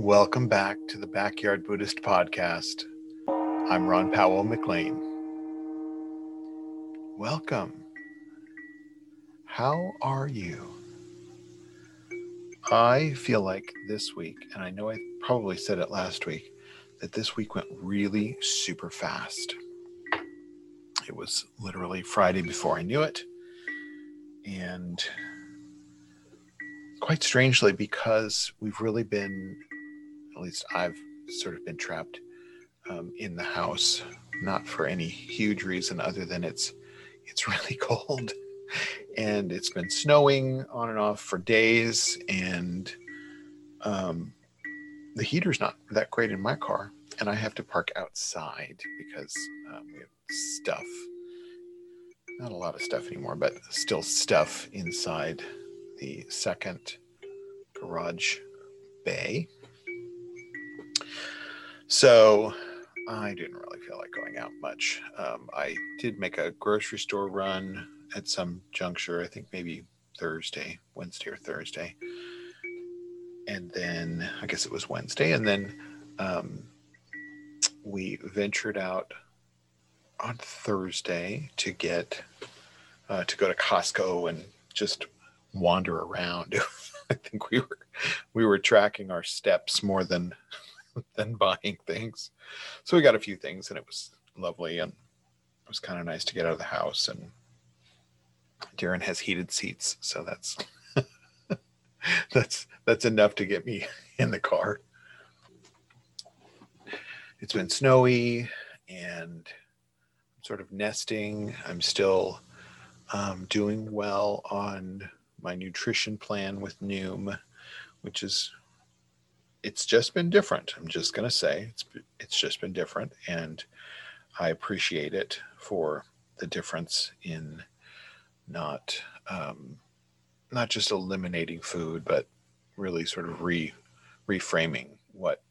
Welcome back to the Backyard Buddhist Podcast. I'm Ron Powell McLean. Welcome. How are you? I feel like this week, and I know I probably said it last week, that this week went really super fast. It was literally Friday before I knew it. And quite strangely, because we've really been, at least I've sort of been trapped um, in the house, not for any huge reason other than it's it's really cold. And it's been snowing on and off for days and um, the heater's not that great in my car and i have to park outside because um, we have stuff. Not a lot of stuff anymore but still stuff inside the second garage bay so I didn't really feel like going out much. Um, I did make a grocery store run at some juncture, I think maybe Thursday, Wednesday or Thursday. And then I guess it was Wednesday. And then um, we ventured out on Thursday to get uh, to go to Costco and just wander around. I think we were we were tracking our steps more than than buying things. So we got a few things and it was lovely and it was kind of nice to get out of the house and Darren has heated seats, so that's that's that's enough to get me in the car. It's been snowy and I'm sort of nesting. I'm still um, doing well on my nutrition plan with Noom, which is it's just been different. I'm just gonna say it's it's just been different, and I appreciate it for the difference in not um, not just eliminating food, but really sort of re reframing what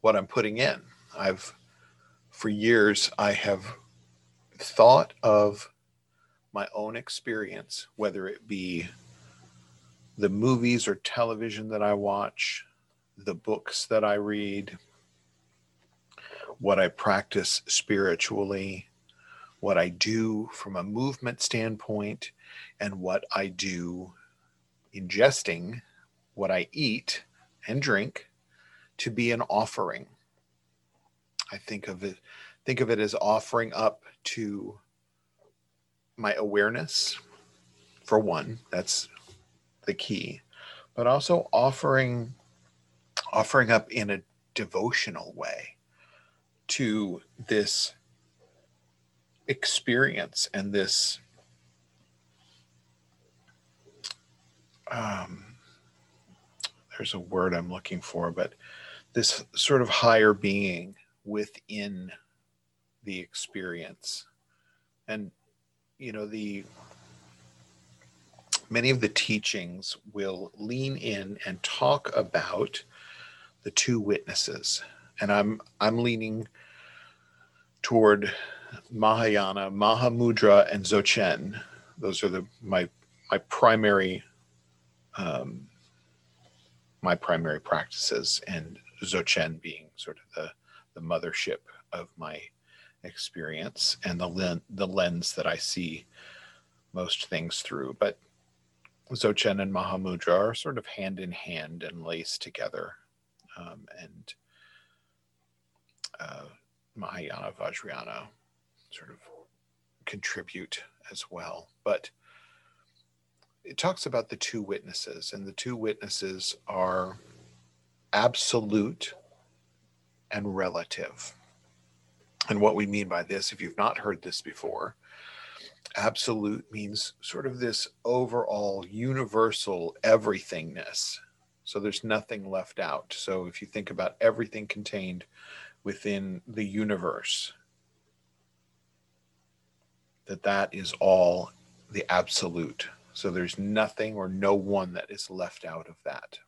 what I'm putting in. I've for years I have thought of my own experience, whether it be the movies or television that I watch, the books that I read, what I practice spiritually, what I do from a movement standpoint, and what I do ingesting, what I eat and drink to be an offering. I think of it think of it as offering up to my awareness for one that's the key, but also offering offering up in a devotional way to this experience and this um, there's a word I'm looking for, but this sort of higher being within the experience. And, you know, the many of the teachings will lean in and talk about the two witnesses. And i'm i'm leaning toward mahayana mahamudra and dzogchen. Those are the my my primary um, my primary practices and dzogchen being sort of the the mothership of my experience and the len- the lens that i see most things through. But Dzogchen and Mahamudra are sort of hand in hand and laced together. Um, and uh, Mahayana, Vajrayana sort of contribute as well. But it talks about the two witnesses, and the two witnesses are absolute and relative. And what we mean by this, if you've not heard this before, absolute means sort of this overall universal everythingness. So there's nothing left out. So if you think about everything contained within the universe, that that is all the absolute. So there's nothing or no one that is left out of that.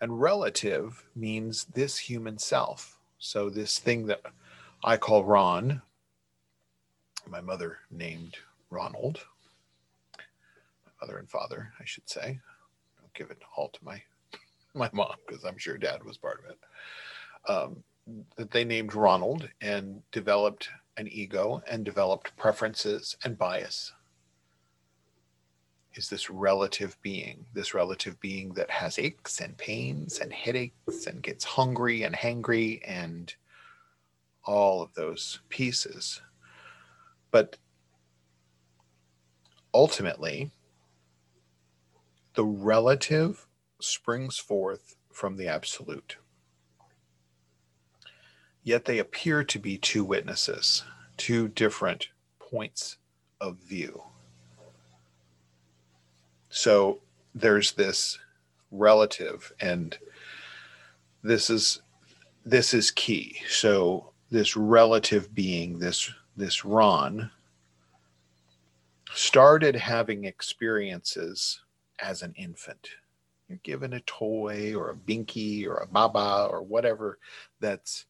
And relative means this human self. So this thing that I call Ron, my mother named Ronald. My mother and father, I should say. Don't give it all to my my mom, because I'm sure dad was part of it, um, that they named Ronald and developed an ego and developed preferences and bias. Is this relative being, this relative being that has aches and pains and headaches and gets hungry and hangry and all of those pieces. But ultimately, the relative springs forth from the absolute. Yet they appear to be two witnesses, two different points of view. So there's this relative and this is this is key. So this relative being, this this Ron, started having experiences as an infant. You're given a toy or a binky or a baba or whatever that's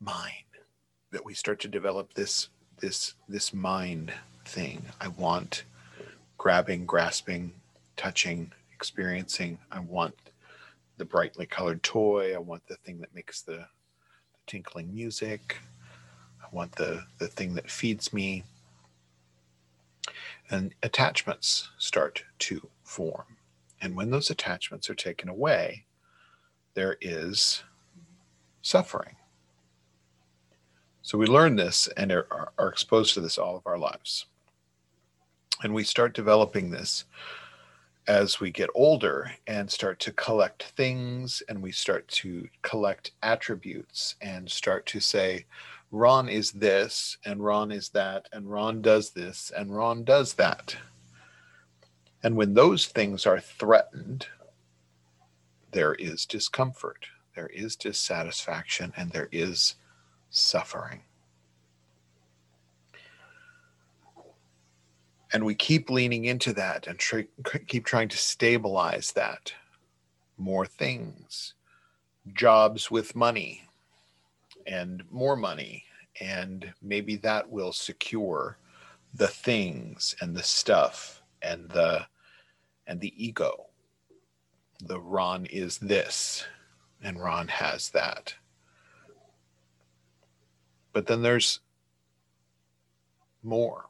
mine. That we start to develop this this this mind thing. I want grabbing, grasping, touching, experiencing. I want the brightly colored toy. I want the thing that makes the, the tinkling music. I want the the thing that feeds me and attachments start to form. And when those attachments are taken away, there is suffering. So we learn this and are, are, exposed to this all of our lives. And we start developing this as we get older and start to collect things and we start to collect attributes and start to say, Ron is this, and Ron is that, and Ron does this, and Ron does that. And when those things are threatened, there is discomfort, there is dissatisfaction, and there is suffering. And we keep leaning into that and try, keep trying to stabilize that. More things, jobs with money, and more money. And maybe that will secure the things and the stuff and the and the ego. The Ron is this and Ron has that. But then there's more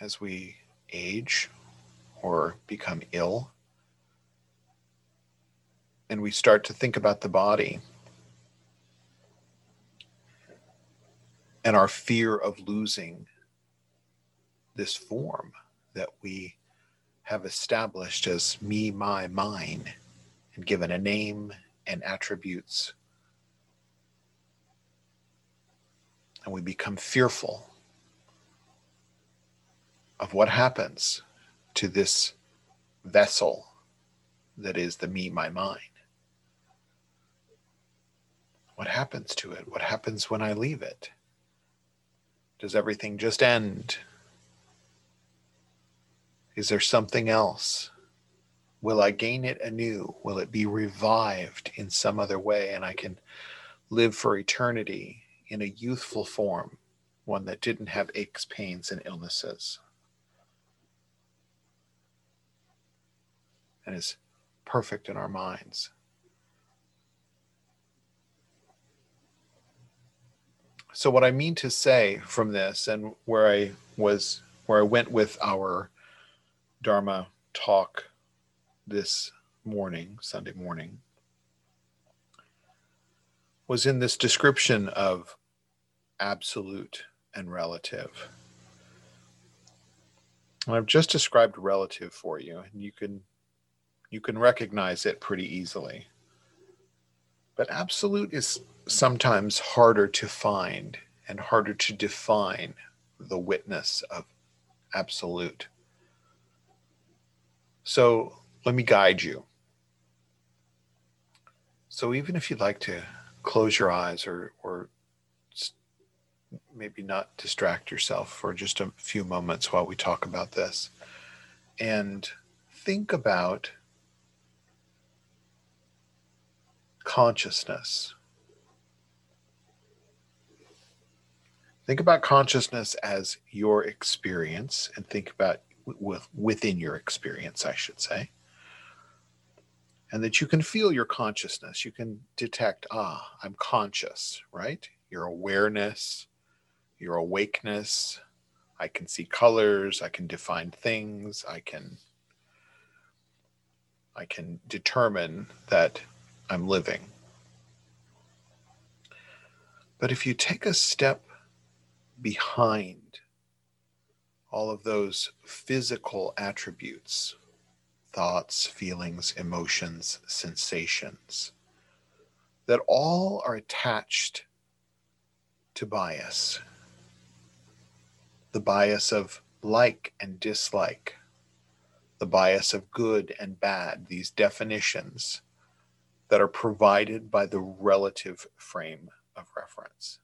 as we age or become ill. And we start to think about the body and our fear of losing this form that we have established as me, my, mine, and given a name and attributes. And we become fearful of what happens to this vessel that is the me, my, mine. What happens to it? What happens when I leave it? Does everything just end? Is there something else? Will I gain it anew? Will it be revived in some other way and I can live for eternity in a youthful form, one that didn't have aches, pains, and illnesses? And is perfect in our minds. So what I mean to say from this and where I was where I went with our Dharma talk this morning, Sunday morning, was in this description of absolute and relative. I've just described relative for you, and you can you can recognize it pretty easily. But absolute is sometimes harder to find and harder to define the witness of absolute. So let me guide you. So even if you'd like to close your eyes or, or maybe not distract yourself for just a few moments while we talk about this and think about consciousness think about consciousness as your experience and think about with, within your experience i should say and that you can feel your consciousness. You can detect, ah, I'm conscious, right? Your awareness, your awakeness. I can see colors, I can define things, I can I can determine that I'm living. But if you take a step behind all of those physical attributes, thoughts, feelings, emotions, sensations, that all are attached to bias. The bias of like and dislike, the bias of good and bad, these definitions that are provided by the relative frame of reference.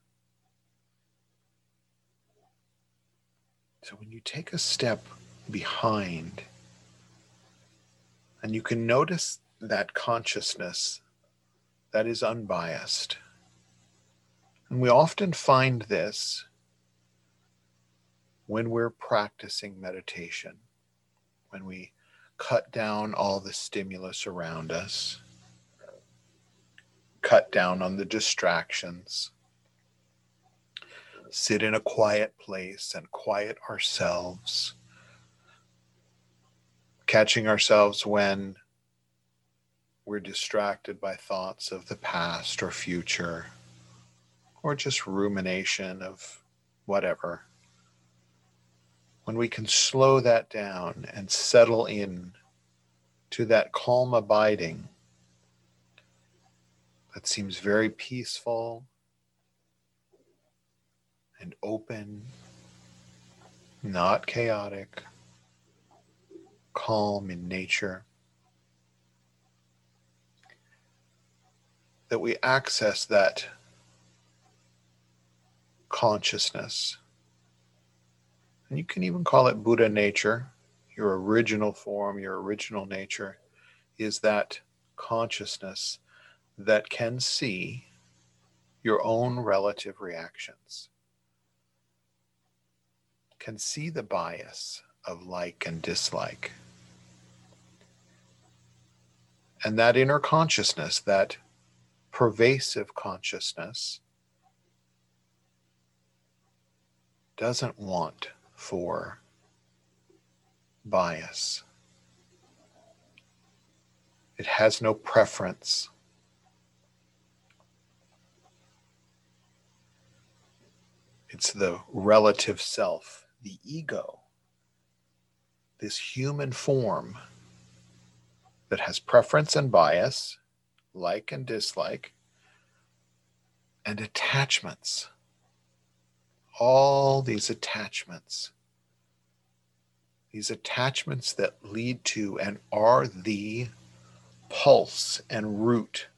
So when you take a step behind and you can notice that consciousness that is unbiased. And we often find this when we're practicing meditation, when we cut down all the stimulus around us, cut down on the distractions, sit in a quiet place and quiet ourselves catching ourselves when we're distracted by thoughts of the past or future, or just rumination of whatever. When we can slow that down and settle in to that calm abiding that seems very peaceful and open, not chaotic calm in nature, that we access that consciousness. And you can even call it Buddha nature. Your original form, your original nature is that consciousness that can see your own relative reactions, can see the bias of like and dislike. And that inner consciousness, that pervasive consciousness, doesn't want for bias. It has no preference. It's the relative self, the ego, this human form that has preference and bias, like and dislike, and attachments. All these attachments. These attachments that lead to and are the pulse and root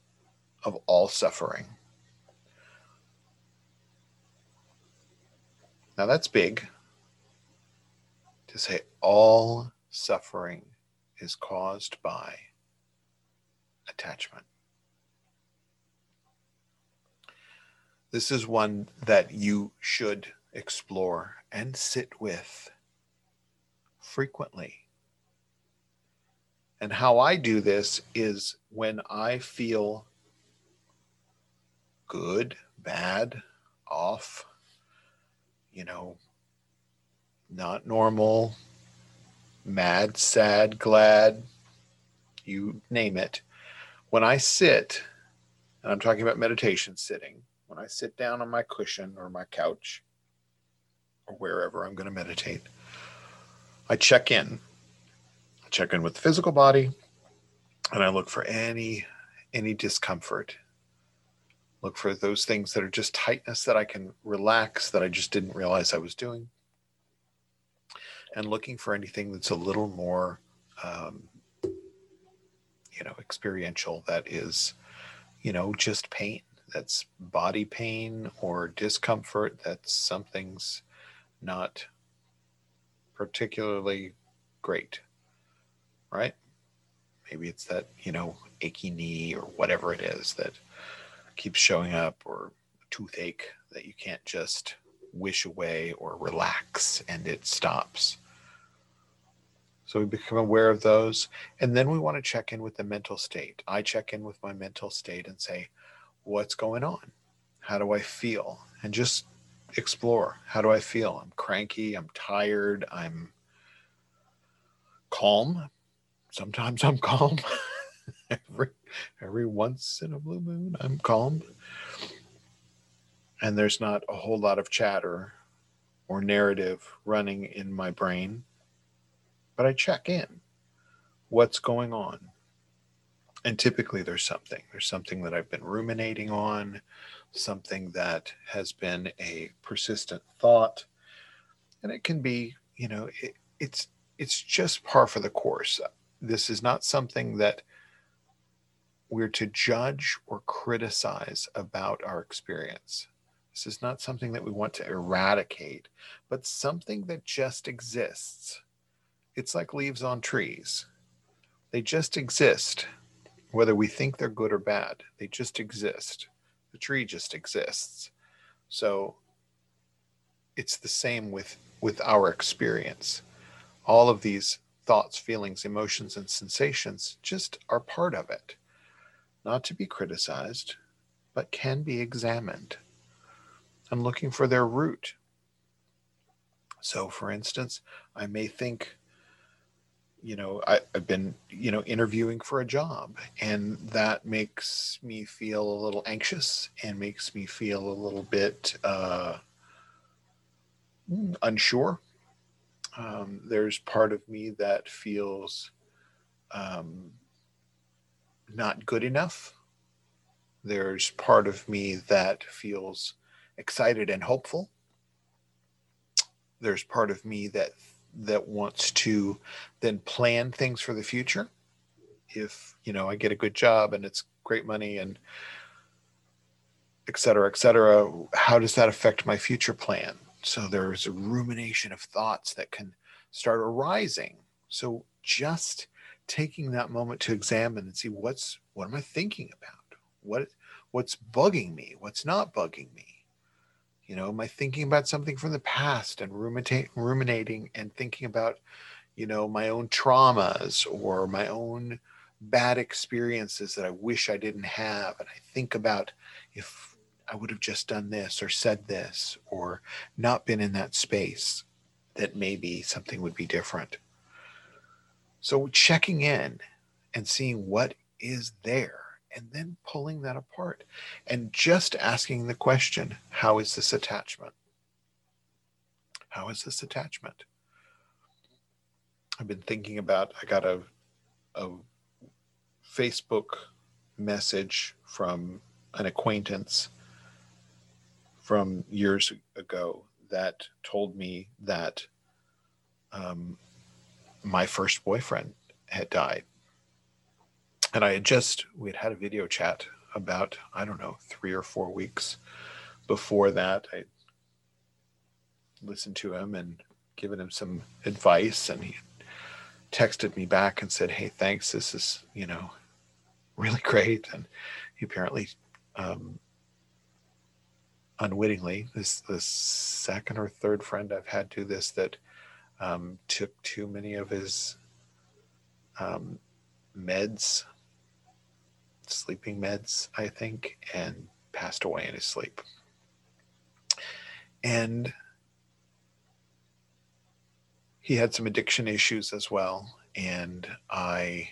of all suffering. Now that's big to say all suffering is caused by attachment. This is one that you should explore and sit with frequently. And how I do this is when I feel good, bad, off, you know, not normal, mad, sad, glad, you name it. When I sit, and I'm talking about meditation sitting, when I sit down on my cushion or my couch or wherever I'm going to meditate, I check in. I check in with the physical body and I look for any any discomfort. Look for those things that are just tightness that I can relax that I just didn't realize I was doing and looking for anything that's a little more, um, you know, experiential. That is, you know, just pain. That's body pain or discomfort. that something's not particularly great, right? Maybe it's that, you know, achy knee or whatever it is that keeps showing up or toothache that you can't just wish away or relax and it stops. So we become aware of those. And then we want to check in with the mental state. I check in with my mental state and say, what's going on? How do I feel? And just explore. How do I feel? I'm cranky. I'm tired. I'm calm. Sometimes I'm calm. Every every once in a blue moon, I'm calm. And there's not a whole lot of chatter or narrative running in my brain. But I check in. What's going on? And typically there's something. There's something that I've been ruminating on, something that has been a persistent thought. And it can be, you know, it, it's it's just par for the course. This is not something that we're to judge or criticize about our experience. This is not something that we want to eradicate, but something that just exists. It's like leaves on trees. They just exist, whether we think they're good or bad. They just exist. The tree just exists. So it's the same with, with our experience all of these thoughts, feelings, emotions, and sensations just are part of it, not to be criticized, but can be examined. I'm looking for their root. So, for instance, I may think, you know, I, have been, you know, interviewing for a job, and that makes me feel a little anxious and makes me feel a little bit uh, unsure um, there's part of me that feels um, not good enough. There's part of me that feels excited and hopeful. There's part of me that that wants to then plan things for the future. If you know I get a good job and it's great money and et cetera, et cetera, how does that affect my future plan? So there's a rumination of thoughts that can start arising. So just taking that moment to examine and see what's what am I thinking about? What what's bugging me? What's not bugging me? You know, am I thinking about something from the past and ruminating, ruminating and thinking about, you know, my own traumas or my own bad experiences that I wish I didn't have? And I think about if I would have just done this or said this or not been in that space, that maybe something would be different. So checking in and seeing what is there and then pulling that apart and just asking the question how is this attachment? How is this attachment? I've been thinking about, I got a, a Facebook message from an acquaintance from years ago that told me that um, my first boyfriend had died. And I had just, we had had a video chat about, I don't know, three or four weeks before that. I listened to him and given him some advice and he texted me back and said, Hey, thanks. This is, you know, really great. And he apparently um, unwittingly, this the second or third friend I've had do this that um, took too many of his um, meds, sleeping meds, I think, and passed away in his sleep. And he had some addiction issues as well, and I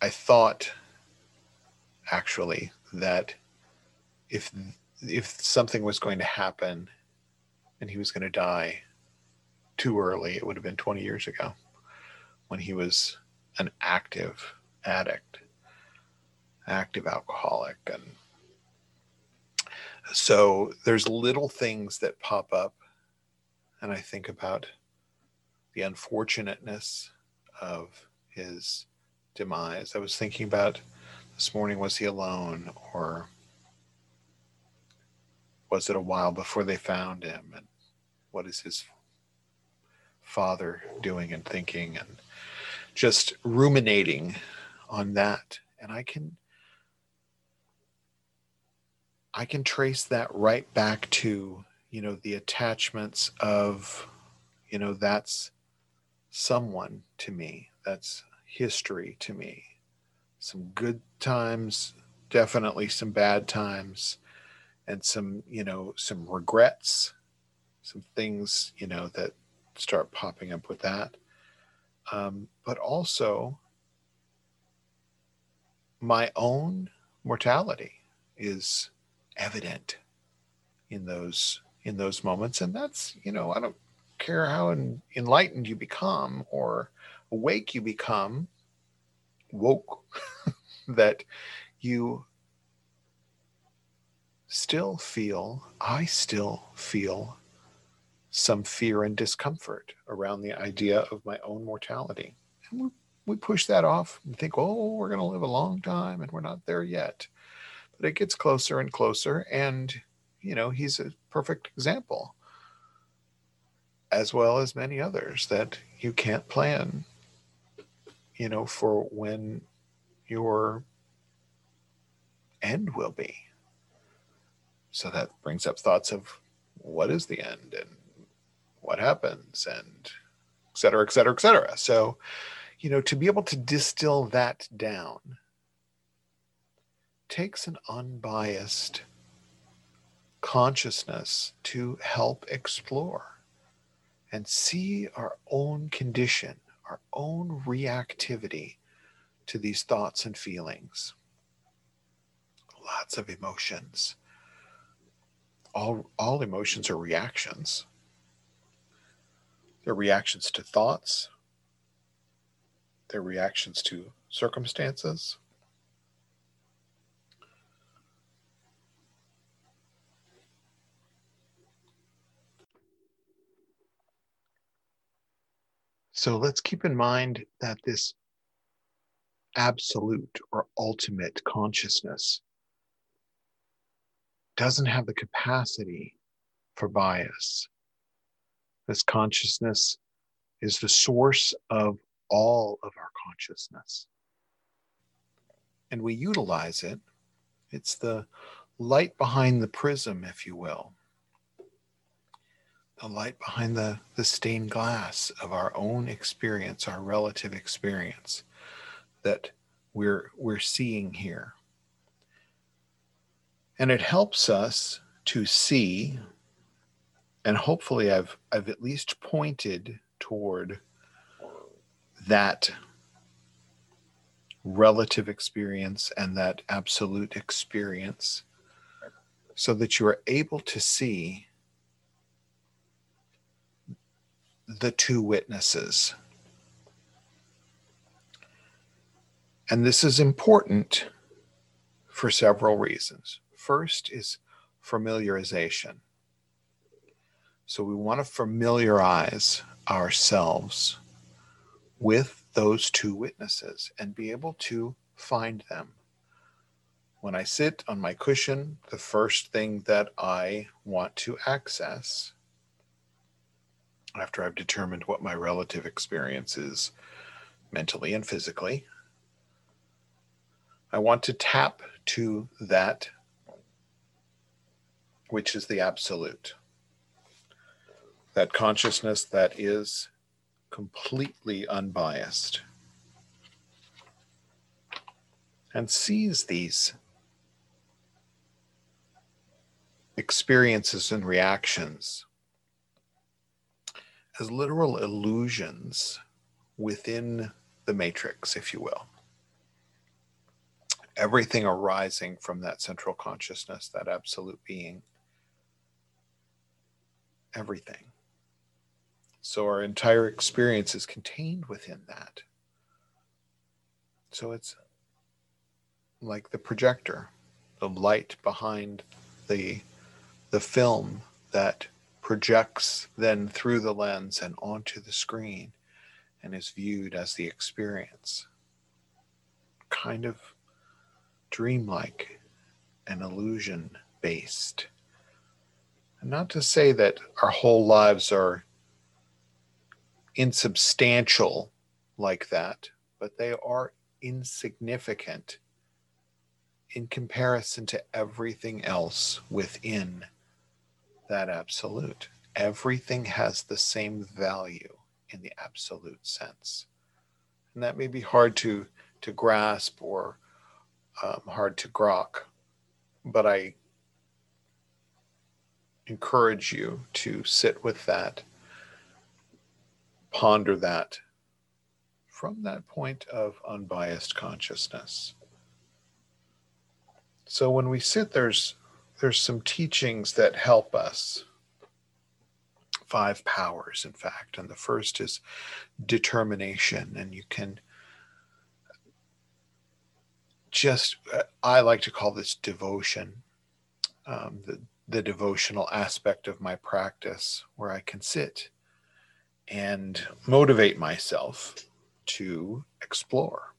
I thought actually that if if something was going to happen and he was going to die too early, it would have been 20 years ago when he was an active addict, active alcoholic. And so there's little things that pop up. And I think about the unfortunateness of his demise. I was thinking about this morning, was he alone? Or was it a while before they found him? And what is his father doing and thinking? And just ruminating on that. And I can I can trace that right back to, you know, the attachments of, you know, that's someone to me. That's history to me. Some good times, definitely some bad times, and some, you know, some regrets, some things, you know, that start popping up with that. Um, but also my own mortality is evident in those in those moments and that's you know i don't care how enlightened you become or awake you become woke that you still feel i still feel some fear and discomfort around the idea of my own mortality. And we, we push that off and think oh we're going to live a long time and we're not there yet. But it gets closer and closer and you know he's a perfect example as well as many others that you can't plan you know for when your end will be. So that brings up thoughts of what is the end? And what happens and et cetera et cetera et cetera so you know to be able to distill that down takes an unbiased consciousness to help explore and see our own condition, our own reactivity to these thoughts and feelings. Lots of emotions. All, all emotions are reactions. They're reactions to thoughts, they're reactions to circumstances, So let's keep in mind that this absolute or ultimate consciousness doesn't have the capacity for bias. This consciousness is the source of all of our consciousness. And we utilize it. It's the light behind the prism, if you will the light behind the, the stained glass of our own experience, our relative experience that we're we're seeing here. And it helps us to see, and hopefully I've I've at least pointed toward that relative experience and that absolute experience so that you are able to see the two witnesses. And this is important for several reasons. First is familiarization. So we want to familiarize ourselves with those two witnesses and be able to find them. When I sit on my cushion, the first thing that I want to access after I've determined what my relative experience is mentally and physically, I want to tap to that which is the absolute. That consciousness that is completely unbiased and sees these experiences and reactions as literal illusions within the matrix, if you will. Everything arising from that central consciousness, that absolute being. Everything. So our entire experience is contained within that. So it's like the projector, the light behind the the film that projects then through the lens and onto the screen and is viewed as the experience. Kind of dreamlike and illusion based. And not to say that our whole lives are insubstantial like that, but they are insignificant in comparison to everything else within that absolute. everything has the same value in the absolute sense. And that may be hard to, to grasp or um, hard to grok, but I encourage you to sit with that, ponder that from that point of unbiased consciousness. So when we sit, there's there's some teachings that help us. Five powers, in fact, and the first is determination, and you can just I like to call this devotion. Um, the the devotional aspect of my practice where I can sit and motivate myself to explore.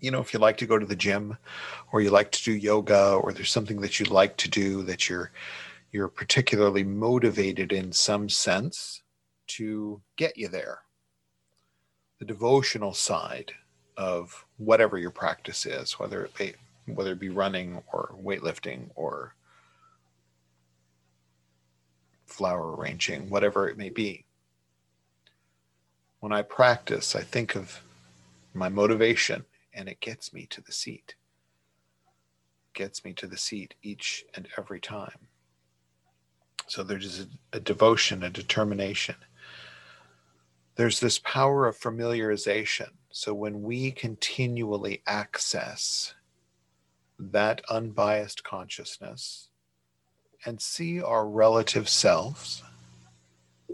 You know, if you like to go to the gym or you like to do yoga or there's something that you like to do that you're you're particularly motivated in some sense to get you there. The devotional side of whatever your practice is, whether it be whether it be running or weightlifting or flower arranging, whatever it may be. When I practice, I think of my motivation and it gets me to the seat. It gets me to the seat each and every time. So there's a, a devotion, a determination. There's this power of familiarization. So when we continually access that unbiased consciousness, and see our relative selves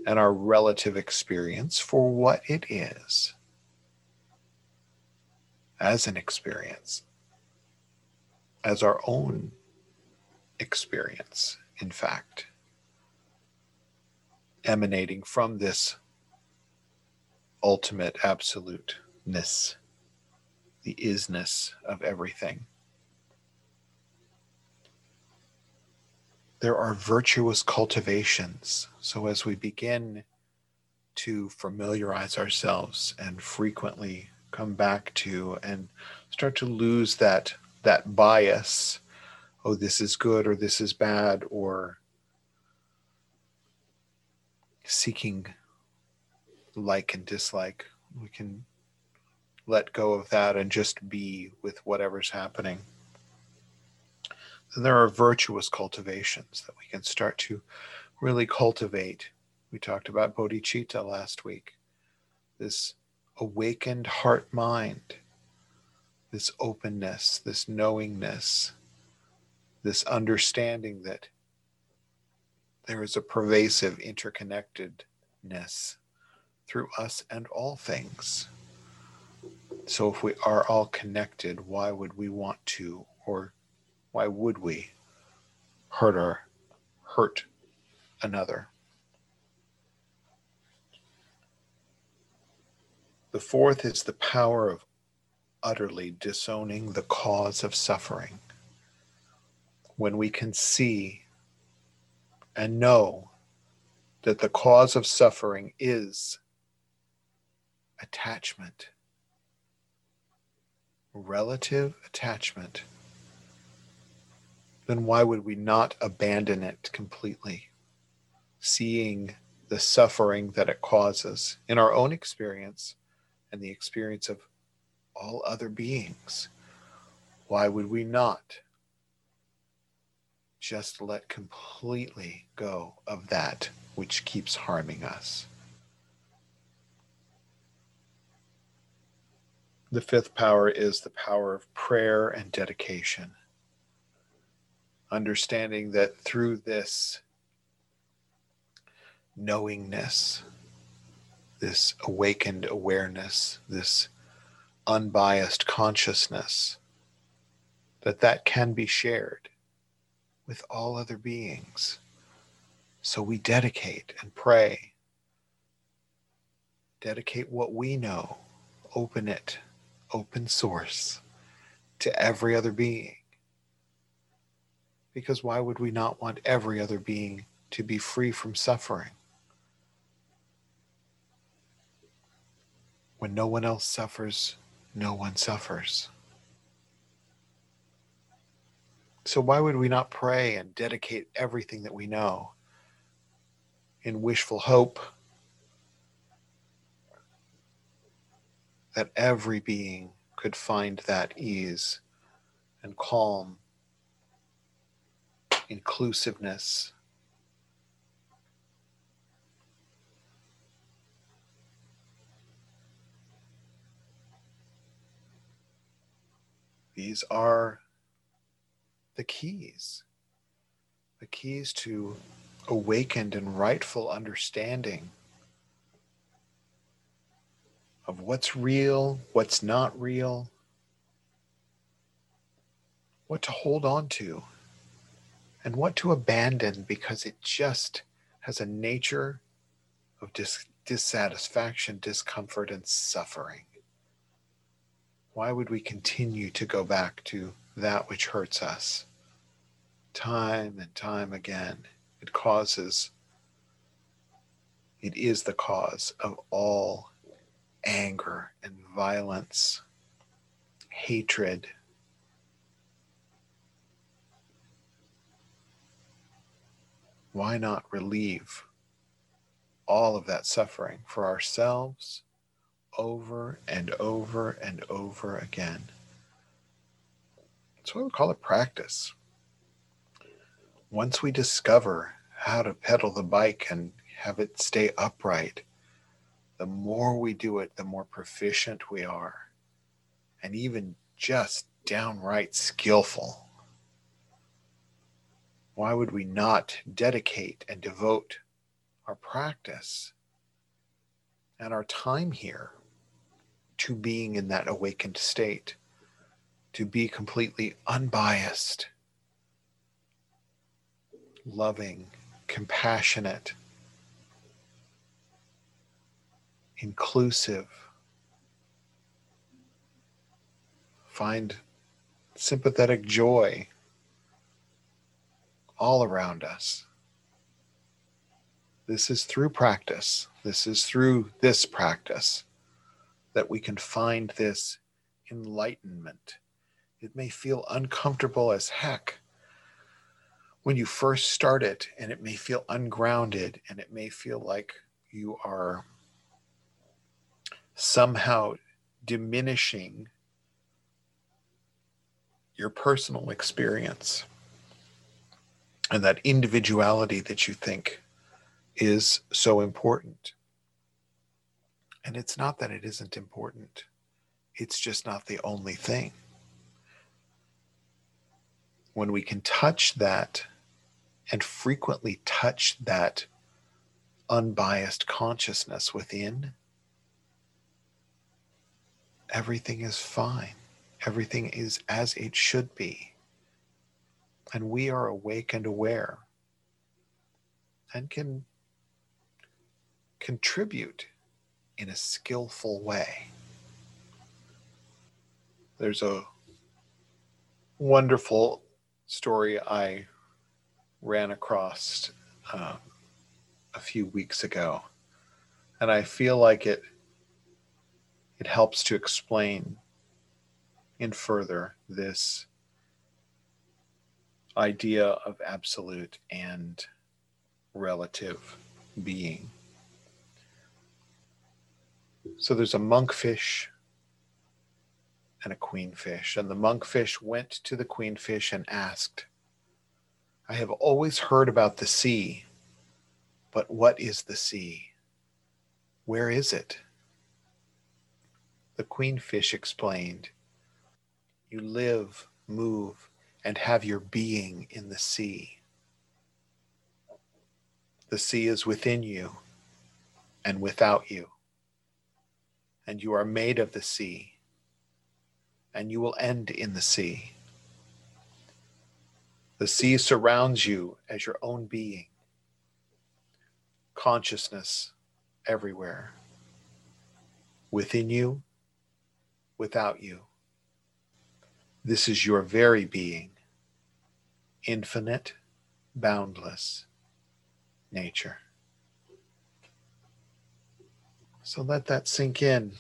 and our relative experience for what it is as an experience, as our own experience, in fact, emanating from this ultimate absoluteness, the isness of everything. there are virtuous cultivations. So as we begin to familiarize ourselves and frequently come back to and start to lose that that bias oh this is good or this is bad or seeking like and dislike we can let go of that and just be with whatever's happening. Then there are virtuous cultivations that we can start to really cultivate. We talked about bodhicitta last week. This awakened heart mind, this openness, this knowingness, this understanding that there is a pervasive interconnectedness through us and all things. So, if we are all connected, why would we want to or why would we hurt our hurt another? The fourth is the power of utterly disowning the cause of suffering. When we can see and know that the cause of suffering is attachment, relative attachment then why would we not abandon it completely? Seeing the suffering that it causes in our own experience and the experience of all other beings. Why would we not just let completely go of that which keeps harming us? The fifth power is the power of prayer and dedication understanding that through this knowingness, this awakened awareness, this unbiased consciousness, that that can be shared with all other beings. So we dedicate and pray. Dedicate what we know, open it, open source to every other being because why would we not want every other being to be free from suffering? When no one else suffers, no one suffers. So, why would we not pray and dedicate everything that we know in wishful hope that every being could find that ease and calm, inclusiveness. These are the keys, the keys to awakened and rightful understanding of what's real, what's not real, what to hold on to, and what to abandon because it just has a nature of dis- dissatisfaction, discomfort, and suffering. Why would we continue to go back to that which hurts us time and time again? It causes, it is the cause of all anger and violence, hatred. Why not relieve all of that suffering for ourselves over and over and over again? That's why we call it practice once we discover how to pedal the bike and have it stay upright, the more we do it, the more proficient we are, and even just downright skillful. Why would we not dedicate and devote our practice and our time here to being in that awakened state, to be completely unbiased? loving, compassionate, inclusive. Find sympathetic joy all around us. This is through practice. This is through this practice that we can find this enlightenment. It may feel uncomfortable as heck when you first start it and it may feel ungrounded and it may feel like you are somehow diminishing your personal experience and that individuality that you think is so important. And it's not that it isn't important, it's just not the only thing when we can touch that and frequently touch that unbiased consciousness within, everything is fine. Everything is as it should be. And we are awake and aware and can contribute in a skillful way. There's a wonderful story I ran across um, a few weeks ago, and I feel like it it helps to explain in further this idea of absolute and relative being. So there's a monkfish and a queenfish. And the monkfish went to the queenfish and asked, I have always heard about the sea, but what is the sea? Where is it? The queenfish explained, You live, move, and have your being in the sea. The sea is within you and without you, and you are made of the sea and you will end in the sea. The sea surrounds you as your own being, consciousness everywhere, within you, without you. This is your very being, infinite, boundless nature. So let that sink in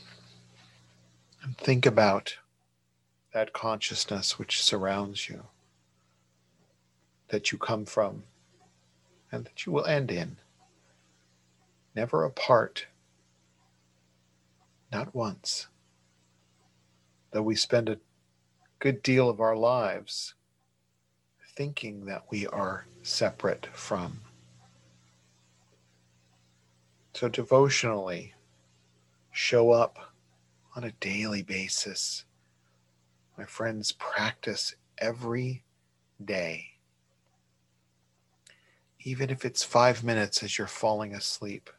and think about that consciousness which surrounds you, that you come from, and that you will end in. never apart, not once, though we spend a good deal of our lives thinking that we are separate from. So, devotionally, show up on a daily basis. My friends, practice every day. Even if it's five minutes as you're falling asleep,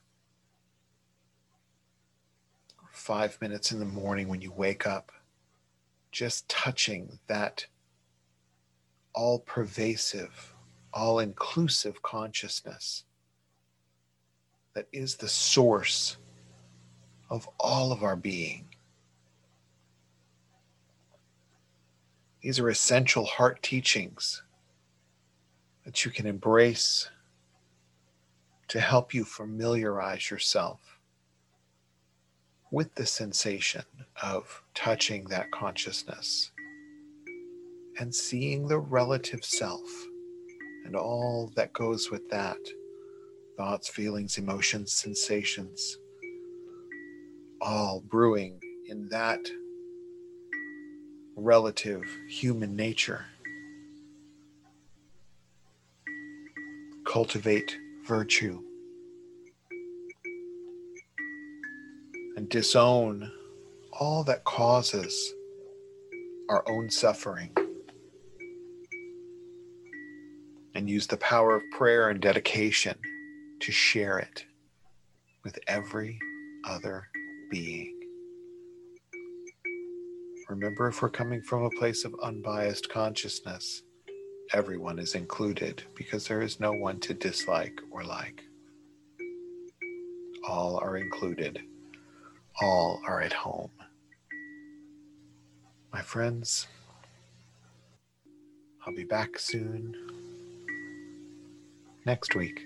five minutes in the morning when you wake up, just touching that all pervasive, all inclusive consciousness that is the source of all of our being. These are essential heart teachings that you can embrace to help you familiarize yourself with the sensation of touching that consciousness and seeing the relative self and all that goes with that thoughts, feelings, emotions, sensations, all brewing in that relative human nature. Cultivate virtue and disown all that causes our own suffering. And use the power of prayer and dedication to share it with every other being. Remember, if we're coming from a place of unbiased consciousness, everyone is included because there is no one to dislike or like. All are included, all are at home. My friends, I'll be back soon next week.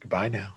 Goodbye now.